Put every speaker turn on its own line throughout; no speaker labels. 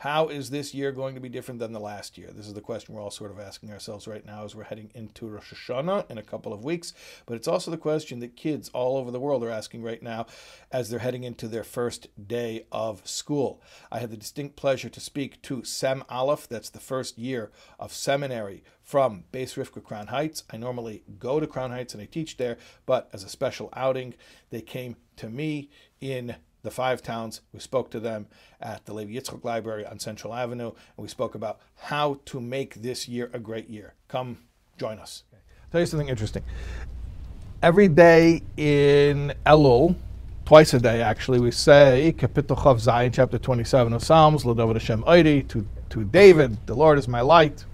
How is this year going to be different than the last year? This is the question we're all sort of asking ourselves right now as we're heading into Rosh Hashanah in a couple of weeks. But it's also the question that kids all over the world are asking right now as they're heading into their first day of school. I had the distinct pleasure to speak to Sem Aleph, that's the first year of seminary from Beis Rivka Crown Heights. I normally go to Crown Heights and I teach there, but as a special outing, they came to me in the five towns. We spoke to them at the Levi Yitzchok Library on Central Avenue, and we spoke about how to make this year a great year. Come join us. Okay. I'll tell you something interesting. Every day in Elul, twice a day actually, we say Kapitel Chav Zayin, chapter 27 of Psalms, Ladovid Hashem Oidi, to, to David, the Lord is my light.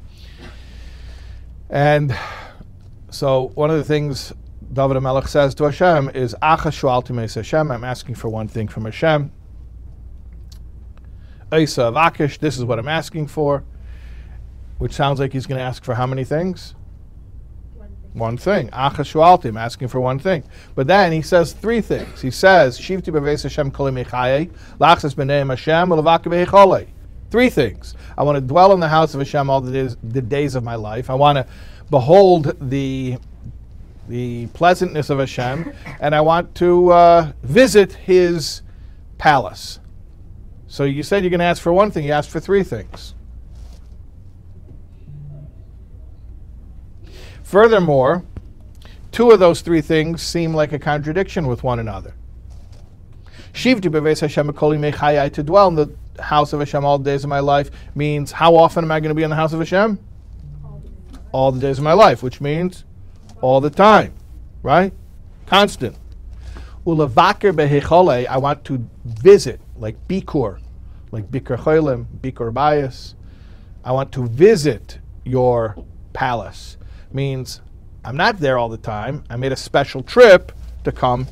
And so one of the things David Melech says to Hashem is Acha Shualti Hashem. I'm asking for one thing from Hashem. Isa Avakish, this is what I'm asking for. Which sounds like he's going to ask for how many things? One thing. Acha Shualti, I'm asking for one thing. But then he says three things. He says, Shivti Beves Hashem Kolim Echaye, Lachas B'neim Hashem, Ulavaka Three things. I want to dwell in the house of Hashem all the days, the days of my life. I want to behold the the pleasantness of Hashem, and I want to uh, visit his palace. So you said you're going to ask for one thing, you asked for three things. Furthermore, two of those three things seem like a contradiction with one another. Shivti beves Hashem mechayai to dwell in the house of Hashem all the days of my life means how often am I going to be in the house of Hashem? All the days of my life, which means all the time, right? Constant. Ulavaker behechole, I want to visit, like bikur, like bikur cholim, bikur bias. I want to visit your palace. Means I'm not there all the time. I made a special trip to come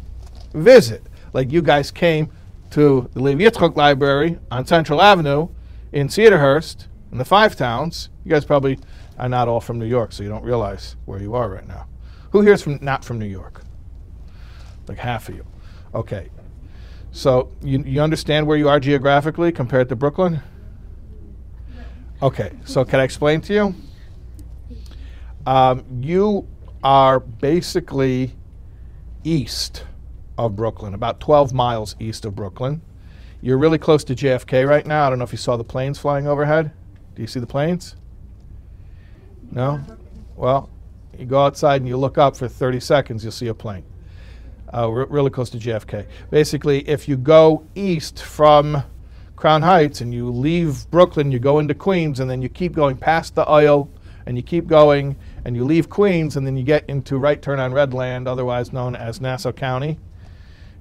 visit. Like you guys came to the Levi Yitzchok Library on Central Avenue in Cedarhurst, in the Five Towns. You guys probably are not all from New York, so you don't realize where you are right now. Who here is from not from New York? Like half of you. Okay. So you, you understand where you are geographically compared to Brooklyn? Okay. So can I explain to you? Um, you are basically east of Brooklyn, about 12 miles east of Brooklyn. You're really close to JFK right now. I don't know if you saw the planes flying overhead. Do you see the planes? No? Well, you go outside and you look up for 30 seconds, you'll see a plane. Uh, really close to JFK. Basically, if you go east from Crown Heights and you leave Brooklyn, you go into Queens, and then you keep going past the aisle, and you keep going, and you leave Queens, and then you get into right turn on Redland, otherwise known as Nassau County.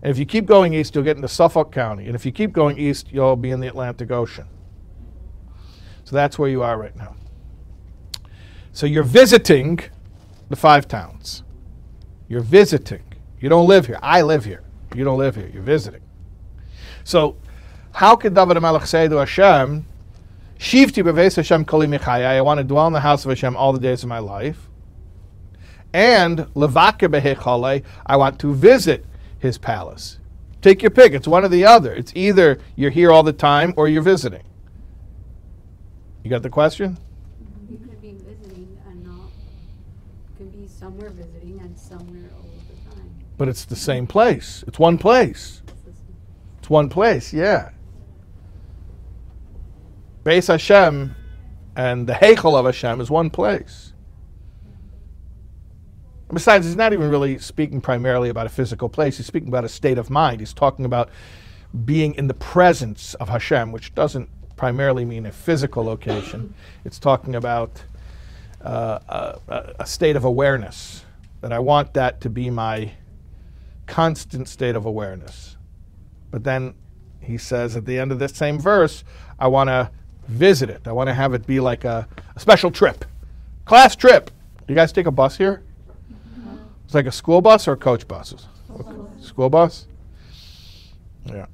And if you keep going east, you'll get into Suffolk County. And if you keep going east, you'll be in the Atlantic Ocean. So that's where you are right now. So you're visiting the five towns. You're visiting. You don't live here. I live here. You don't live here. You're visiting. So, how could David Melech say to Hashem, Shivti beves Hashem koli I want to dwell in the house of Hashem all the days of my life. And levake behechale, I want to visit his palace. Take your pick. It's one or the other. It's either you're here all the time or you're visiting. You got the question?
somewhere visiting and somewhere all the time.
But it's the same place. It's one place. It's one place, yeah. Beis Hashem and the Heichel of Hashem is one place. Besides, he's not even really speaking primarily about a physical place. He's speaking about a state of mind. He's talking about being in the presence of Hashem, which doesn't primarily mean a physical location. It's talking about uh, a, a state of awareness, that I want that to be my constant state of awareness. But then he says at the end of this same verse, I want to visit it. I want to have it be like a, a, special trip, class trip. You guys take a bus here? It's like a school bus or coach buses? School, bus? Yeah.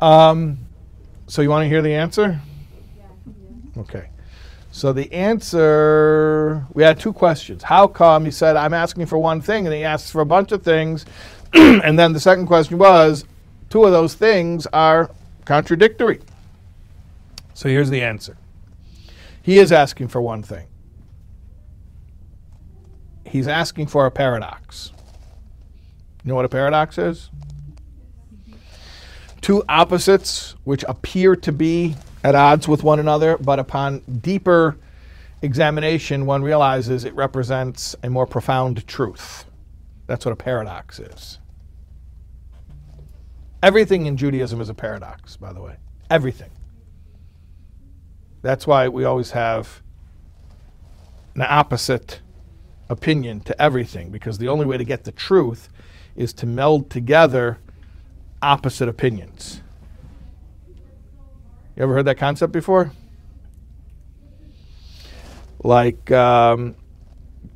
Um, so you want to hear the answer? Yeah. Okay. So the answer, we had two questions. How come he said, I'm asking for one thing, and he asks for a bunch of things. and then the second question was, two of those things are contradictory. So here's the answer. He is asking for one thing. He's asking for a paradox. You know what a paradox is? Two opposites which appear to be at odds with one another, but upon deeper examination, one realizes it represents a more profound truth. That's what a paradox is. Everything in Judaism is a paradox, by the way. Everything. That's why we always have an opposite opinion to everything, because the only way to get the truth is to meld together opposite opinions. You ever heard that concept before? Like um,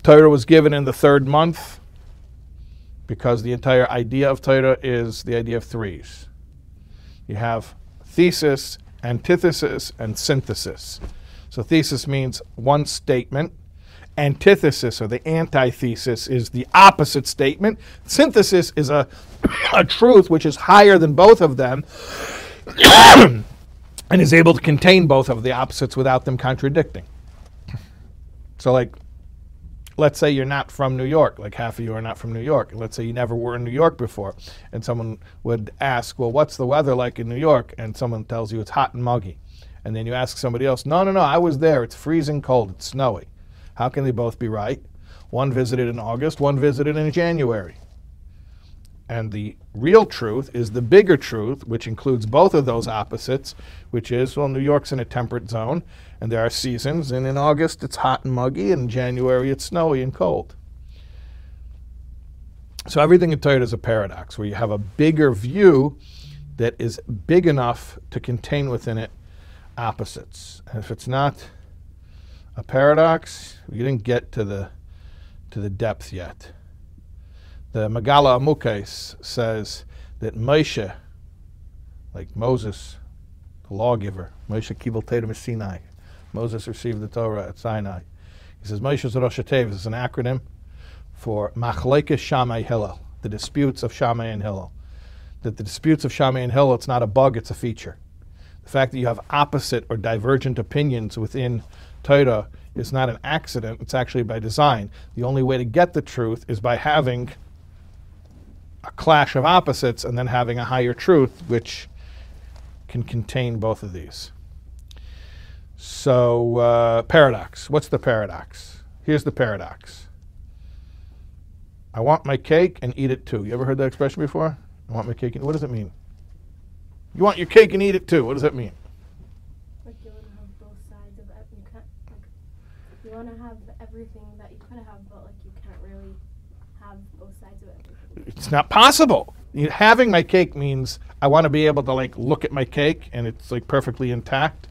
Torah was given in the third month because the entire idea of Torah is the idea of threes. You have thesis, antithesis, and synthesis. So thesis means one statement. Antithesis or the antithesis is the opposite statement. Synthesis is a, a truth which is higher than both of them and is able to contain both of the opposites without them contradicting. So, like, let's say you're not from New York, like half of you are not from New York. Let's say you never were in New York before, and someone would ask, Well, what's the weather like in New York? And someone tells you it's hot and muggy. And then you ask somebody else, No, no, no, I was there. It's freezing cold, it's snowy. How can they both be right? One visited in August, one visited in January. And the real truth is the bigger truth, which includes both of those opposites, which is well, New York's in a temperate zone, and there are seasons, and in August it's hot and muggy, and in January it's snowy and cold. So everything in Torah is a paradox, where you have a bigger view that is big enough to contain within it opposites. And if it's not a paradox, we didn't get to the to the depth yet. The Megala Amukes says that Moshe, like Moses, the lawgiver, Moshe Kibel Tatum Sinai, Moses received the Torah at Sinai. He says Moshe's Rosh is an acronym for Machlekes Shammai Hillel, the disputes of Shammai and Hillel. That the disputes of Shammai and Hillel, it's not a bug, it's a feature. The fact that you have opposite or divergent opinions within Torah is not an accident, it's actually by design. The only way to get the truth is by having a clash of opposites and then having a higher truth, which can contain both of these. So, uh, paradox. What's the paradox? Here's the paradox I want my cake and eat it too. You ever heard that expression before? I want my cake and what does it mean? You want your cake and eat it too. What does that mean?
Like you want to have both sides of it. You. Like, you want to have everything that you could have, but like you can't really have both sides of everything.
It's not possible. You- Having my cake means I want to be able to like look at my cake and it's like perfectly intact.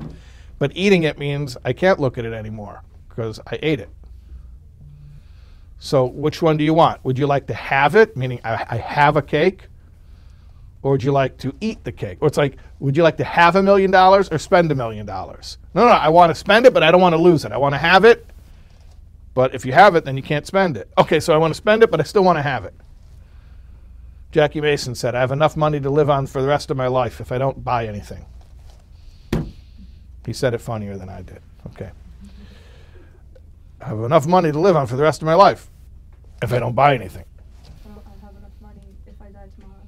But eating it means I can't look at it anymore because I ate it. So which one do you want? Would you like to have it, meaning I, I have a cake? Or would you like to eat the cake? Or it's like, would you like to have a million dollars or spend a million dollars? No, no, I want to spend it, but I don't want to lose it. I want to have it, but if you have it, then you can't spend it. Okay, so I want to spend it, but I still want to have it. Jackie Mason said, I have enough money to live on for the rest of my life if I don't buy anything. He said it funnier than I did. Okay. I have enough money to live on for the rest of my life if I don't buy anything.
Oh, I'll, I'll have enough money if I die tomorrow.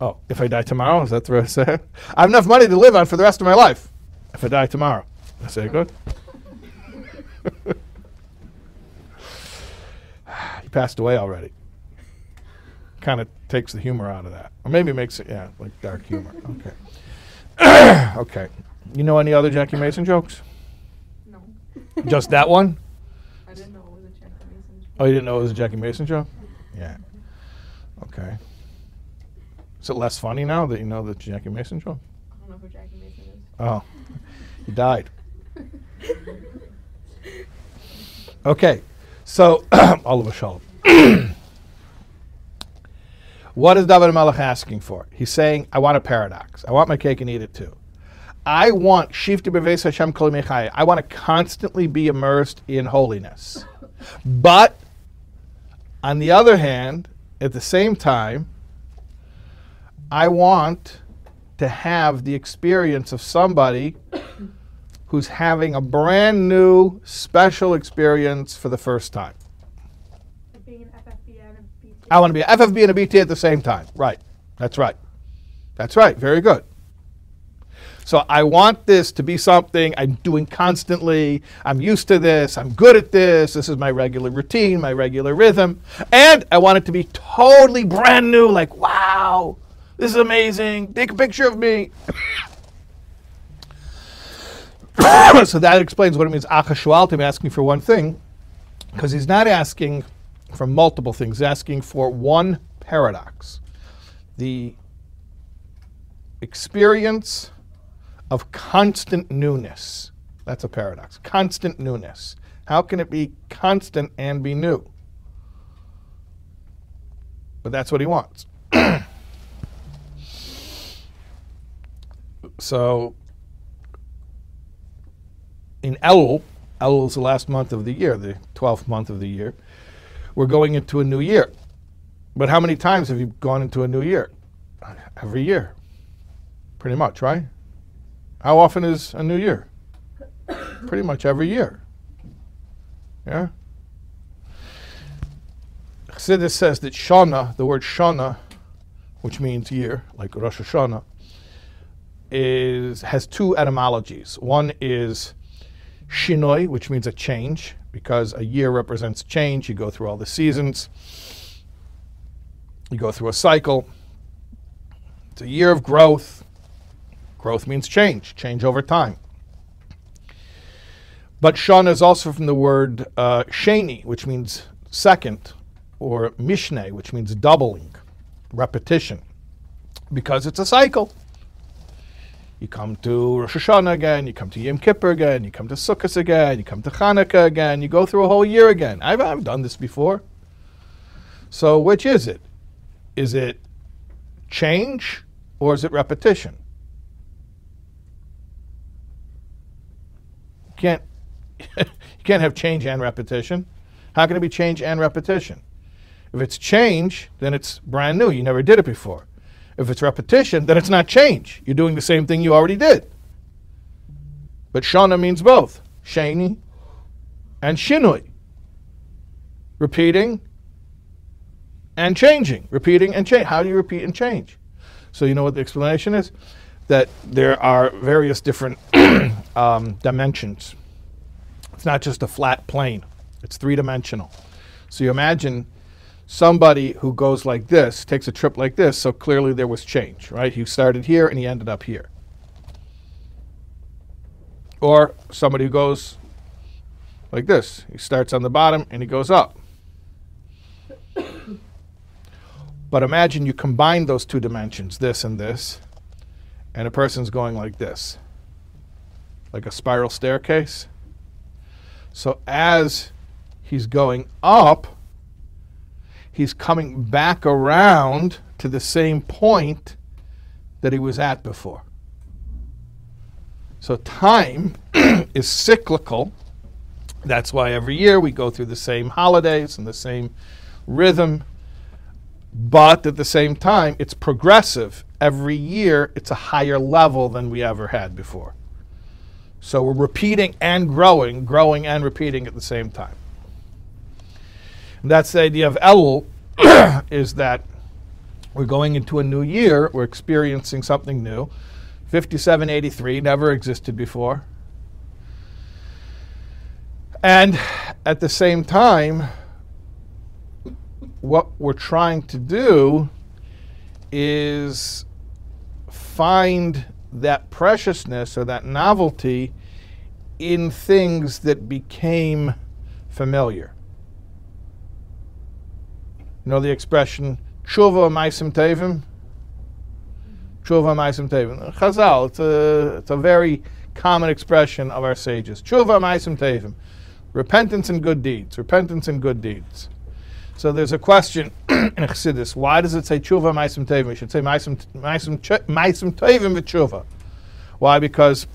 Oh, if I die tomorrow, is that what I said? I have enough money to live on for the rest of my life if I die tomorrow. I say good? he passed away already. Kind of takes the humor out of that. Or maybe makes it, yeah, like dark humor. Okay. okay. You know any other Jackie Mason jokes?
No,
Just that one?
I didn't know it was a Jackie Mason. joke.
Oh, you didn't know it was a Jackie Mason joke? Yeah. Okay. Is it less funny now that you know the Jackie Mason joke?
I don't know who Jackie Mason is.
Oh, he died. Okay, so Olav Shalom. what is David Melech asking for? He's saying, I want a paradox. I want my cake and eat it too. I want Shifti Beves Hashem Kol I want to constantly be immersed in holiness. But on the other hand, at the same time, I want to have the experience of somebody who's having a brand new special experience for the first time?
Like being an FFB and a BT.
I want to be a FFB and a BT at the same time. Right. That's right. That's right. Very good. So I want this to be something I'm doing constantly. I'm used to this. I'm good at this. This is my regular routine, my regular rhythm. And I want it to be totally brand new like, wow, this is amazing. Take a picture of me. so that explains what it means. Achashualtim asking for one thing, because he's not asking for multiple things. Asking for one paradox. The experience of constant newness. That's a paradox. Constant newness. How can it be constant and be new? But that's what he wants. so in Elul, Elul is the last month of the year, the 12th month of the year, we're going into a new year. But how many times have you gone into a new year? Every year. Pretty much, right? How often is a new year? Pretty much every year. Yeah? Chassidus says that Shana, the word Shana, which means year, like Rosh Hashanah, is has two etymologies. One is shinoi, which means a change, because a year represents change. You go through all the seasons, you go through a cycle. It's a year of growth. Growth means change, change over time. But Shana is also from the word uh, which means second, or mishneh, which means doubling, repetition, because it's a cycle. You come to Rosh Hashanah again, you come to Yom Kippur again, you come to Sukkot again, you come to Hanukkah again, you go through a whole year again. I've, I've done this before. So, which is it? Is it change or is it repetition? Can't, you can't have change and repetition. How can it be change and repetition? If it's change, then it's brand new. You never did it before. If it's repetition, then it's not change. You're doing the same thing you already did. But shana means both shani and shinui. Repeating and changing. Repeating and change. How do you repeat and change? So you know what the explanation is? That there are various different um, dimensions. It's not just a flat plane. It's three dimensional. So you imagine somebody who goes like this, takes a trip like this, so clearly there was change, right? He started here and he ended up here. Or somebody who goes like this. He starts on the bottom and he goes up. but imagine you combine those two dimensions, this and this, and a person's going like this, like a spiral staircase. So as he's going up, he's coming back around to the same point that he was at before. So time is cyclical. That's why every year we go through the same holidays and the same rhythm. But at the same time, it's progressive. Every year, it's a higher level than we ever had before. So we're repeating and growing, growing and repeating at the same time. That's the idea of Elul, is that we're going into a new year, we're experiencing something new. 5783 never existed before. And at the same time, what we're trying to do is find that preciousness or that novelty in things that became familiar. You know the expression, tshuva maisim tevim? Tshuva maisim tevim. Chazal, it's a, it's a very common expression of our sages. Tshuva maisim tevim. Repentance and good deeds. Repentance and good deeds. So there's a question in Chassidus. Why does it say tshuva maisim tevim? We should say maisim maisim tevim v'tshuva. Why? Because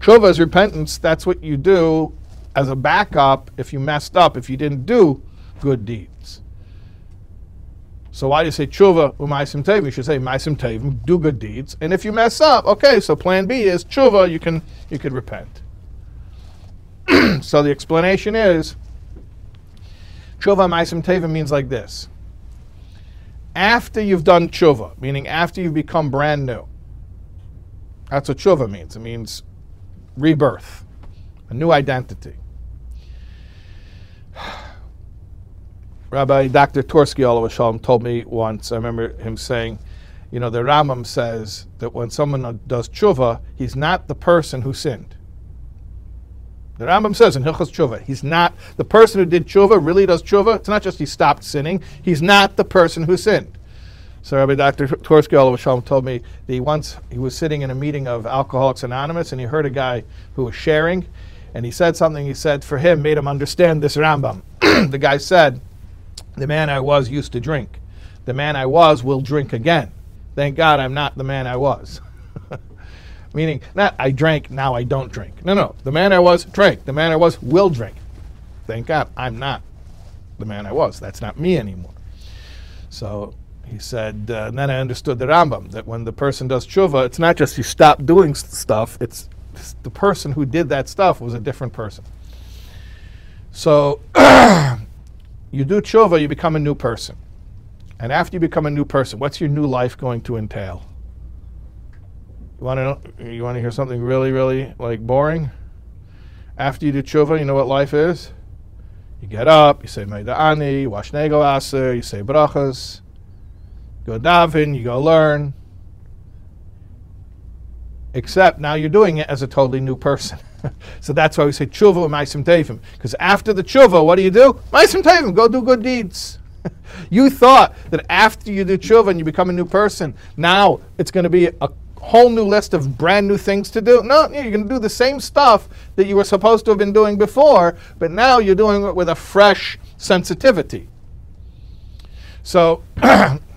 tshuva is repentance. That's what you do as a backup if you messed up, if you didn't do good deeds. So why do you say tshuva u'maisim tevim? You should say maisim tevim, do good deeds. And if you mess up, okay, so plan B is tshuva, you can you could repent. so the explanation is tshuva maisim tevim means like this. After you've done tshuva, meaning after you've become brand new, that's what tshuva means. It means rebirth, a new identity. Rabbi Dr. Twerski Olav Shalom told me once, I remember him saying, you know, the Rambam says that when someone does tshuva, he's not the person who sinned. The Rambam says in Hilchos Tshuva, he's not the person who did tshuva, really does tshuva. It's not just he stopped sinning, he's not the person who sinned. So Rabbi Dr. Twerski Shalom told me that he once he was sitting in a meeting of Alcoholics Anonymous and he heard a guy who was sharing and he said something he said for him made him understand this Rambam. the guy said, the man I was used to drink. The man I was will drink again. Thank God I'm not the man I was. Meaning, not I drank, now I don't drink. No, no. The man I was drank. The man I was will drink. Thank God I'm not the man I was. That's not me anymore. So he said, uh, then I understood the Rambam that when the person does tshuva, it's not just you stop doing stuff, it's the person who did that stuff was a different person. So you do tshuva, you become a new person. And after you become a new person, what's your new life going to entail? You want to know, you want to hear something really, really like boring? After you do tshuva, you know what life is? You get up, you say Meida Ani, you wash Nego you say brachas, go daven, you go learn. Except now you're doing it as a totally new person. so that's why we say tshuva maisim tevim. Because after the tshuva, what do you do? Maisim tevim, go do good deeds. you thought that after you do tshuva and you become a new person, now it's going to be a whole new list of brand new things to do. No, you're going to do the same stuff that you were supposed to have been doing before, but now you're doing it with a fresh sensitivity. So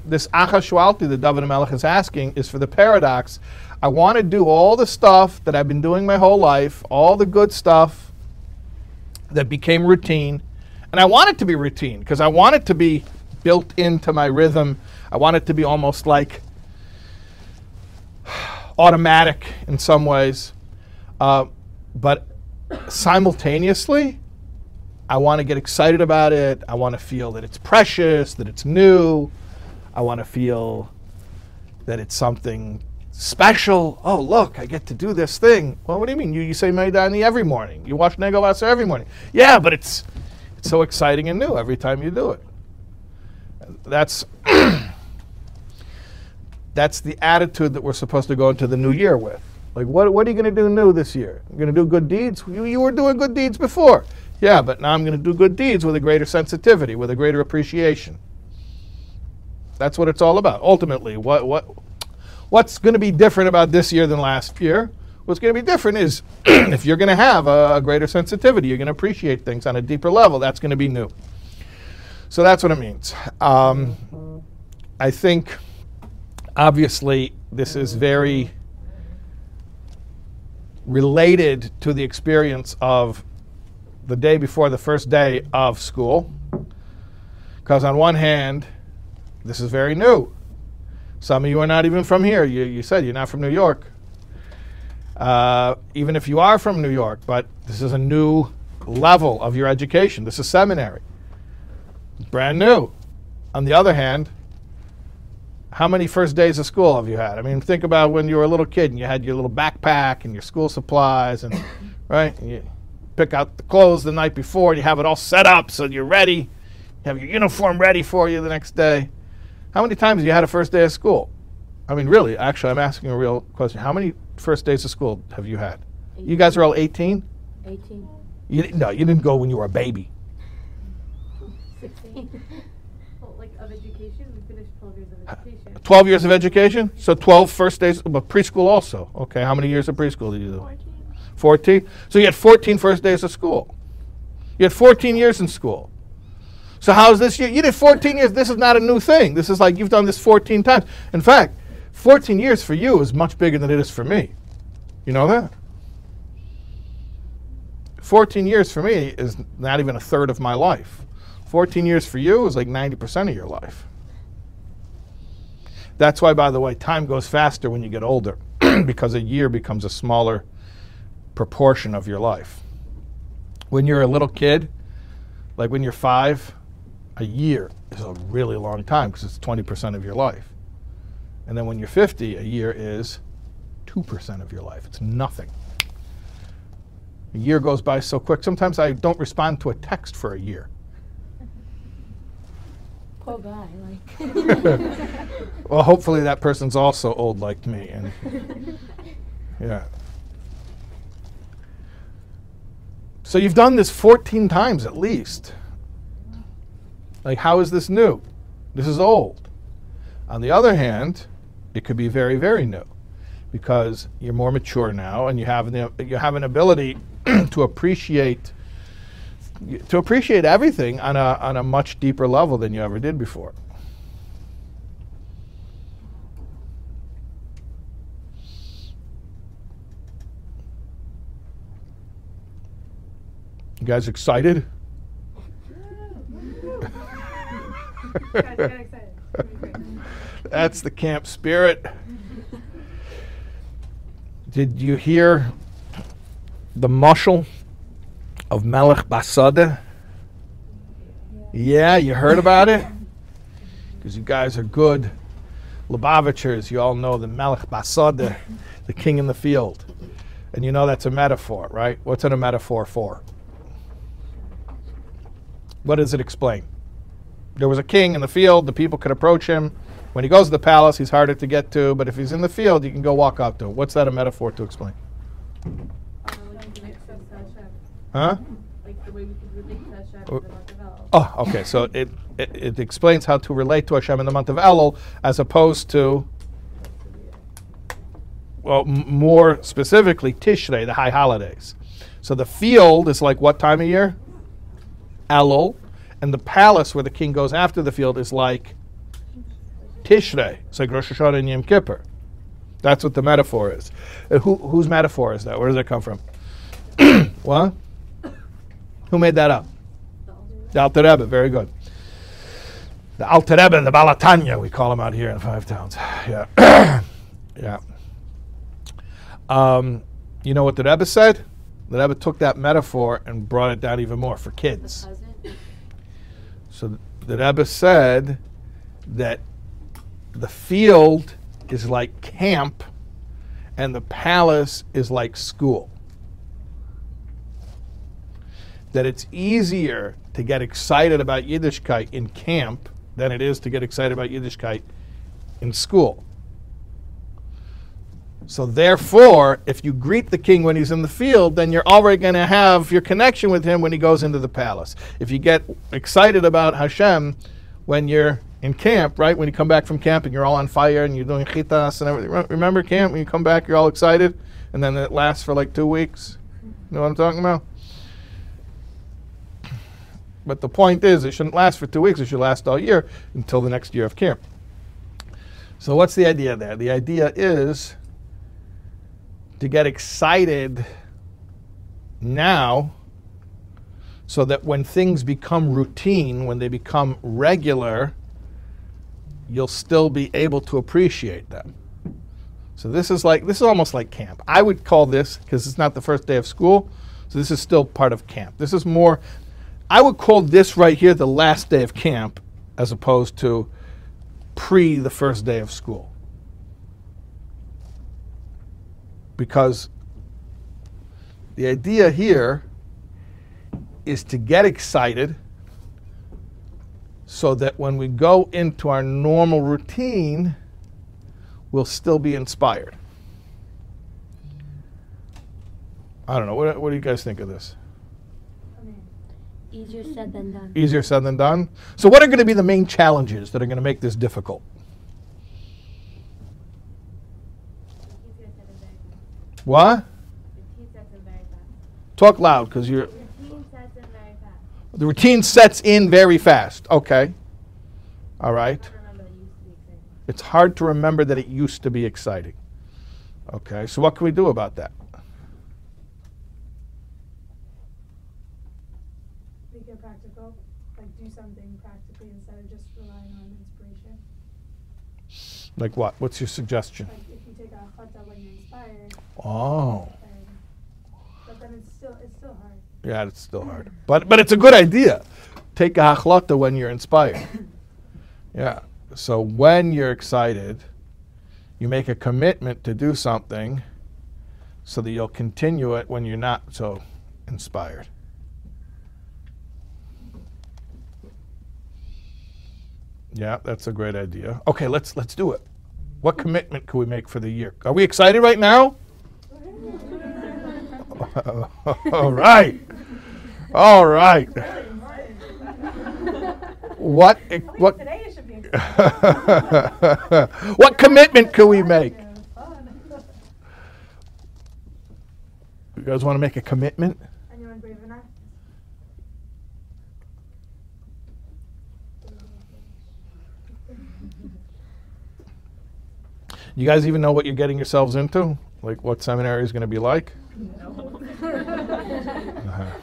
this achashwalti that David Melech is asking is for the paradox. I want to do all the stuff that I've been doing my whole life, all the good stuff that became routine, and I want it to be routine because I want it to be built into my rhythm. I want it to be almost like automatic in some ways. Uh, but simultaneously, I want to get excited about it. I want to feel that it's precious, that it's new. I want to feel that it's something special. Oh, look, I get to do this thing. Well, what do you mean? You, you say Maidani every morning. You watch Nego Vaser every morning. Yeah, but it's it's so exciting and new every time you do it. That's that's the attitude that we're supposed to go into the new year with. Like, what, what are you going to do new this year? You're going to do good deeds? You, you were doing good deeds before. Yeah, but now I'm going to do good deeds with a greater sensitivity, with a greater appreciation. That's what it's all about. Ultimately, what, what, what's going to be different about this year than last year? What's going to be different is if you're going to have a, a greater sensitivity, you're going to appreciate things on a deeper level. That's going to be new. So that's what it means. Um, I think, obviously, this is very related to the experience of the day before the first day of school. Because, on one hand, this is very new. Some of you are not even from here. You, you said you're not from New York. Uh, even if you are from New York, but this is a new level of your education. This is seminary. Brand new. On the other hand, how many first days of school have you had? I mean, think about when you were a little kid and you had your little backpack and your school supplies, and right, and you pick out the clothes the night before, and you have it all set up so you're ready. You have your uniform ready for you the next day. How many times have you had a first day of school? I mean, really, actually, I'm asking a real question. How many first days of school have you had? You guys are all 18?
18,
You didn't, no, you didn't go when you were a baby.
16. Well, like of education, we finished 12 years of education.
12 years of education? So 12 first days, but preschool also. Okay, how many years of preschool did you do? 14. So you had 14 first days of school. You had 14 years in school. So how's this year? You did 14 years. This is not a new thing. This is like you've done this 14 times. In fact, 14 years for you is much bigger than it is for me. You know that? 14 years for me is not even a third of my life. 14 years for you is like 90% of your life. That's why, by the way, time goes faster when you get older because a year becomes a smaller proportion of your life. When you're a little kid, like when you're five, a year is a really long time because it's 20% of your life. And then when you're 50, a year is 2% of your life. It's nothing. A year goes by so quick. Sometimes I don't respond to a text for a year.
Poor guy, like.
Well, hopefully that person's also old like me. And yeah. So you've done this 14 times at least. Like, how is this new? This is old. On the other hand, it could be very, very new because you're more mature now and you have the, you have an ability to appreciate to appreciate everything on a on a much deeper level than you ever did before. You guys excited?
Guys, get excited. It's gonna be great.
That's the camp spirit. Did you hear the mushal of Melech Basada? Yeah, you heard about it? Because you guys are good Lubavitchers. You all know the Melech Basada, the king in the field. And you know that's a metaphor, right? What's it a metaphor for? What does it explain? There was a king in the field, the people could approach him. When he goes to the palace, he's harder to get to, but if he's in the field, you can go walk out to him. What's that a metaphor to explain?
Uh, like we can access Hashem.
Huh?
Like the way we could relate to Hashem
Oh.
in the month of El.
Oh, okay. So it, it, it explains how to relate to Hashem in the month of Elul as opposed to, well, m- more specifically, Tishrei, the high holidays. So the field is like what time of year? Elul. And the palace where the king goes after the field is like Tishrei. It's like Rosh Hashanah and Yom Kippur. That's what the metaphor is. Uh, who, whose metaphor is that? Where does that come from? what? Who made that up? The Alter Rebbe, very good. The Alter Rebbe, the Balatanya, we call him out here in Five Towns. Yeah. yeah. Um, you know what the Rebbe said? The Rebbe took that metaphor and brought it down even more for kids. So the Rebbe said that the field is like camp and the palace is like school. That it's easier to get excited about Yiddishkeit in camp than it is to get excited about Yiddishkeit in school. So therefore, if you greet the king when he's in the field, then you're already going to have your connection with him when he goes into the palace. If you get excited about Hashem when you're in camp, right? When you come back from camp and you're all on fire and you're doing chitas and everything. Remember camp when you come back, you're all excited, and then it lasts for like two weeks. You know what I'm talking about? But the point is, it shouldn't last for two weeks. It should last all year until the next year of camp. So what's the idea there? The idea is to get excited now so that when things become routine, when they become regular, you'll still be able to appreciate them. So this is like this is almost like camp. I would call this because it's not the first day of school, so this is still part of camp. This is more I would call this right here the last day of camp as opposed to pre the first day of school. Because the idea here is to get excited so that when we go into our normal routine, we'll still be inspired. I don't know. What, what do you guys think of this?
Easier said than done.
Easier said than done. So, what are going to be the main challenges that are going to make this difficult?
Easier said than done.
What?
Routine very.
Talk loud because you're.
Routine sets in very fast.
The routine sets in very fast. Okay. All right.
I remember it used to be exciting.
It's hard to remember that it used to be exciting. Okay. So, what can we do about that?
Make it practical, like do something practically instead of just relying on inspiration.
Like what? What's your suggestion?
Like if you take when you're inspired,
Oh,
but then it's still, it's still hard.
yeah, it's still hard, but but it's a good idea. Take a hachlata when you're inspired. Yeah. So when you're excited, you make a commitment to do something, so that you'll continue it when you're not so inspired. Yeah, that's a great idea. Okay, let's let's do it. What commitment can we make for the year? Are we excited right now? All right. All right. What what. What commitment can we make? You guys want to make a commitment? You guys even know what you're getting yourselves into? Like what seminary is going to be like? Uh-huh.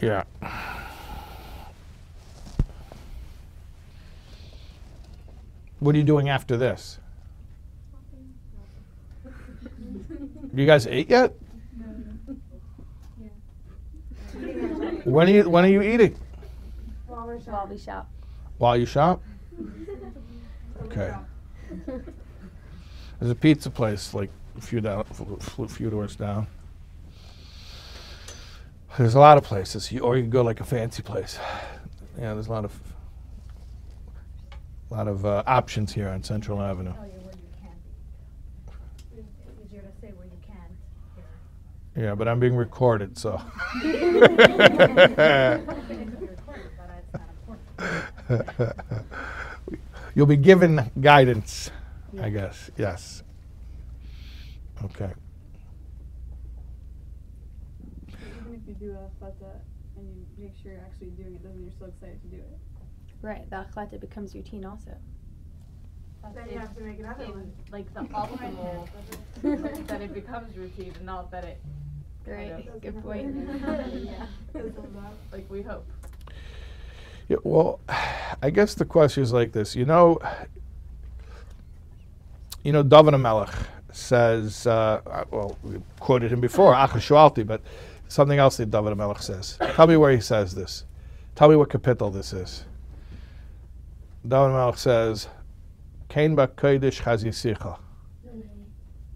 Yeah. What are you doing after this? You guys ate yet? When are you when are you eating?
While we're
While
shop.
we shop.
While you shop? Okay. There's a pizza place like a few down, a few doors down. There's a lot of places, you, or you can go like a fancy place. Yeah, there's a lot of, a lot of uh, options here on Central Avenue.
Tell you where you can be. It's easier to say where you can.
Yeah, but I'm being recorded, so. You'll be given guidance, I guess. Yes. Okay.
Even if you do a chata and you make sure you're actually doing it, doesn't you're so excited to do it.
Right, the achlata becomes routine also.
Then you have to make another one.
Like the optimal, that it becomes routine and not that it,
Great,
Kind
good point.
yeah, like we hope.
Yeah, well, I guess the question is like this. You know, you know, David Melech says, uh, well, we quoted him before, Achashualti, but something else that David Melech says. Tell me where he says this. Tell me what kapitel this is. David Melech says, Kain ba kodesh chazisicha.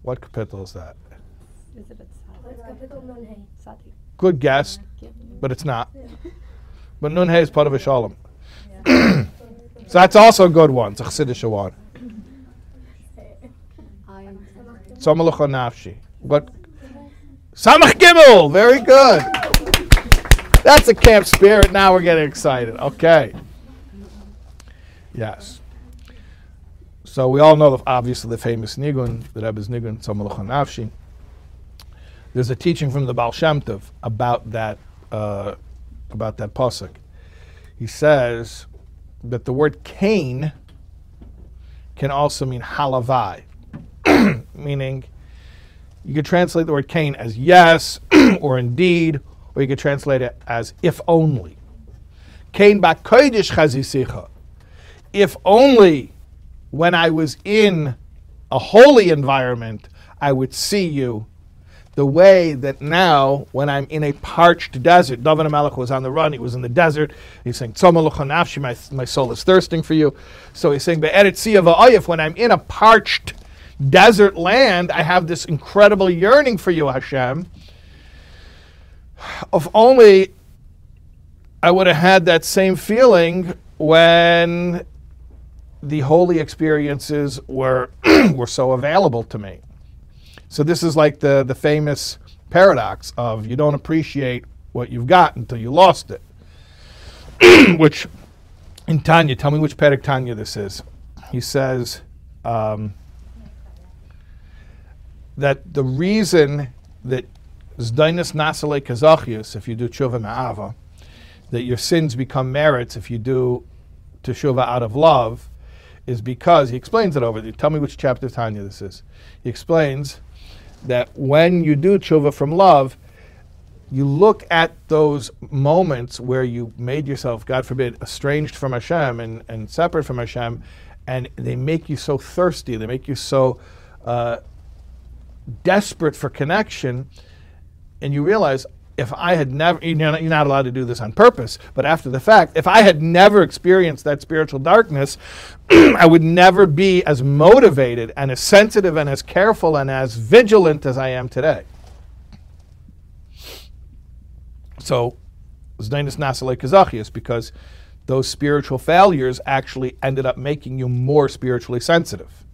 What kapitel is that?
Is it a
Let's kapitel nun hey.
Sati?
Good guess, but it's not. But Nun Hey is part of a Shalom. So that's also a good one. It's a Chassidish one. Nafshi. Samach Gimel. Very good. That's a camp spirit. Now we're getting excited. Okay. Yes. So we all know, the, obviously, the famous Nigun, the Rebbe's Nigun, Somalucha Nafshi. There's a teaching from the Baal Shem Tov about that, uh, about that pasuk. He says that the word Cain can also mean halavai, meaning you could translate the word Cain as yes or indeed, or you could translate it as if only. Cain ba kodesh chazisicha. If only when I was in a holy environment, I would see you the way that now, when I'm in a parched desert, David Melech was on the run, he was in the desert, he's saying, "Tzoma lucha my, my soul is thirsting for you. So he's saying, "Be'eretz Oyef, when I'm in a parched desert land, I have this incredible yearning for you, Hashem. If only I would have had that same feeling when the holy experiences were were so available to me. So this is like the the famous paradox of you don't appreciate what you've got until you lost it. which in Tanya, tell me which Perek Tanya this is. He says um, that the reason that Zdainis Nasale Kazachius, if you do Tshuva Ma'ava, that your sins become merits if you do Teshuvah out of love, is because, he explains it over there. Tell me which chapter of Tanya this is. He explains that when you do tshuva from love, you look at those moments where you made yourself, God forbid, estranged from Hashem and, and separate from Hashem, and they make you so thirsty, they make you so uh, desperate for connection, and you realize if I had never, you know, you're not allowed to do this on purpose, but after the fact, if I had never experienced that spiritual darkness, I would never be as motivated and as sensitive and as careful and as vigilant as I am today. So, Zedonos naasu lo k'zechuyos, because those spiritual failures actually ended up making you more spiritually sensitive.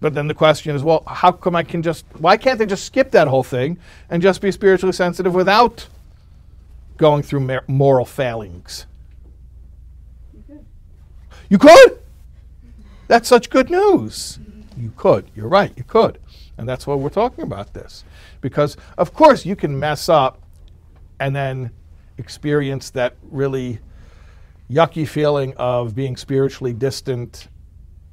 But then the question is, well, how come I can just, why can't they just skip that whole thing and just be spiritually sensitive without going through moral failings?
You could.
You could. That's such good news. You could. You're right. You could. And that's why we're talking about this. Because, of course, you can mess up and then experience that really yucky feeling of being spiritually distant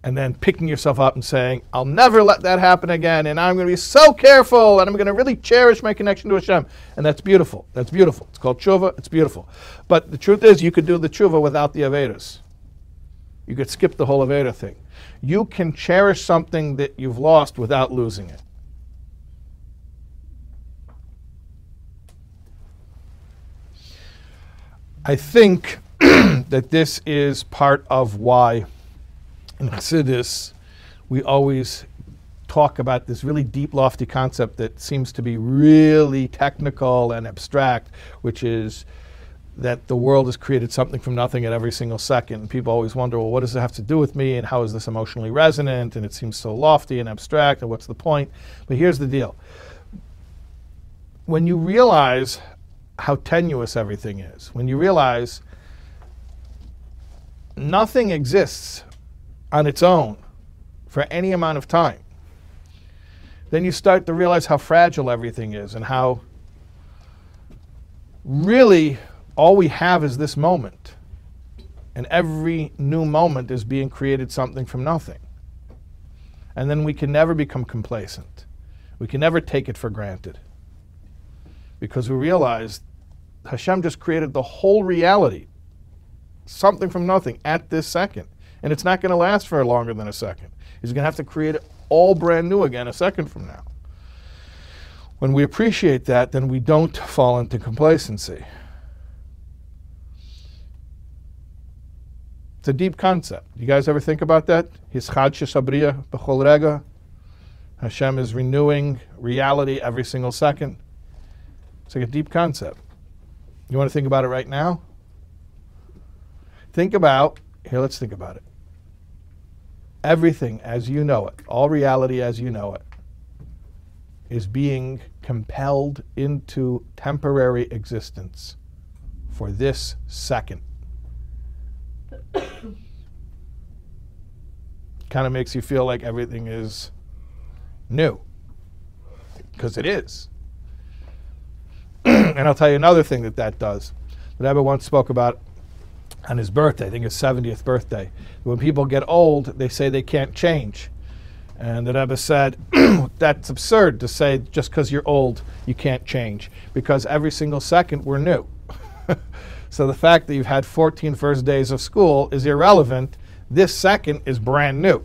and then picking yourself up and saying, I'll never let that happen again, and I'm going to be so careful, and I'm going to really cherish my connection to Hashem. And that's beautiful. That's beautiful. It's called tshuva. It's beautiful. But the truth is, you could do the tshuva without the Aveiros. You could skip the whole Aveira thing. You can cherish something that you've lost without losing it. I think that this is part of why in Chassidus we always talk about this really deep, lofty concept that seems to be really technical and abstract, which is that the world has created something from nothing at every single second. People always wonder, well, what does it have to do with me? And how is this emotionally resonant? And it seems so lofty and abstract. And what's the point? But here's the deal when you realize how tenuous everything is, when you realize nothing exists on its own for any amount of time, then you start to realize how fragile everything is and how really all we have is this moment. And every new moment is being created something from nothing. And then we can never become complacent. We can never take it for granted. Because we realize Hashem just created the whole reality, something from nothing, at this second. And it's not going to last for longer than a second. He's going to have to create it all brand new again a second from now. When we appreciate that, then we don't fall into complacency. It's a deep concept. You guys ever think about that? Hischadshus habriah b'chol rega. Hashem is renewing reality every single second. It's like a deep concept. You want to think about it right now? Think about, here, let's think about it. Everything as you know it, all reality as you know it, is being compelled into temporary existence for this second. kind of makes you feel like everything is new, because it is. and I'll tell you another thing that that does. The Rebbe once spoke about on his birthday, I think his 70th birthday. When people get old, they say they can't change. And the Rebbe said, that's absurd to say just because you're old, you can't change. Because every single second we're new. so the fact that you've had 14 first days of school is irrelevant. This second is brand new.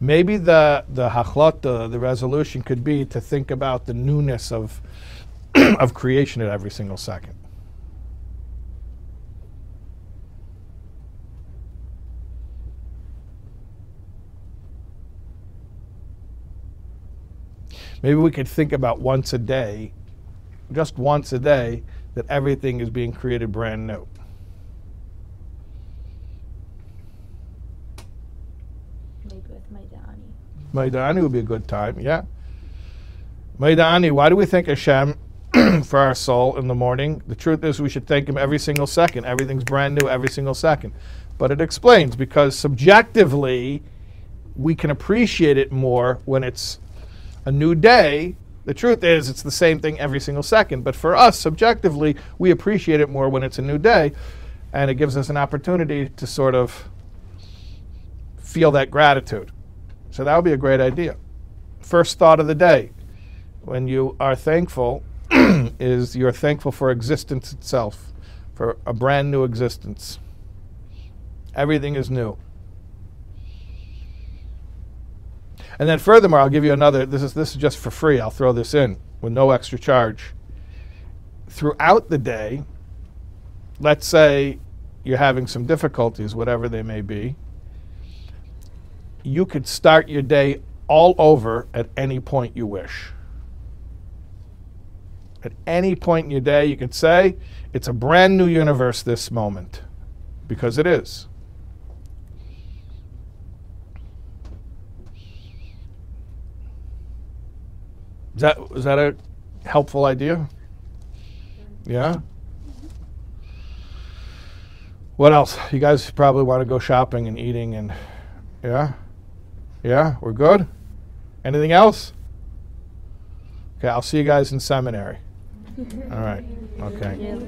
Maybe the the hachlata, the resolution could be to think about the newness of of creation at every single second. Maybe we could think about once a day, just once a day, that everything is being created brand new.
Maybe with Modeh Ani.
Modeh Ani would be a good time, yeah. Modeh Ani, why do we thank Hashem for our soul in the morning? The truth is, we should thank Him every single second. Everything's brand new every single second. But it explains because subjectively, we can appreciate it more when it's a new day. The truth is, it's the same thing every single second. But for us, subjectively, we appreciate it more when it's a new day. And it gives us an opportunity to sort of feel that gratitude. So that would be a great idea. First thought of the day when you are thankful is you're thankful for existence itself, for a brand new existence. Everything is new. And then furthermore, I'll give you another this is this is just for free. I'll throw this in with no extra charge. Throughout the day, let's say you're having some difficulties, whatever they may be, you could start your day all over at any point you wish. At any point in your day, you could say, it's a brand new universe this moment, because it is. Is that, is that a helpful idea? Yeah? What else? You guys probably want to go shopping and eating and, yeah? Yeah, we're good? Anything else? Okay, I'll see you guys in seminary. All right, okay.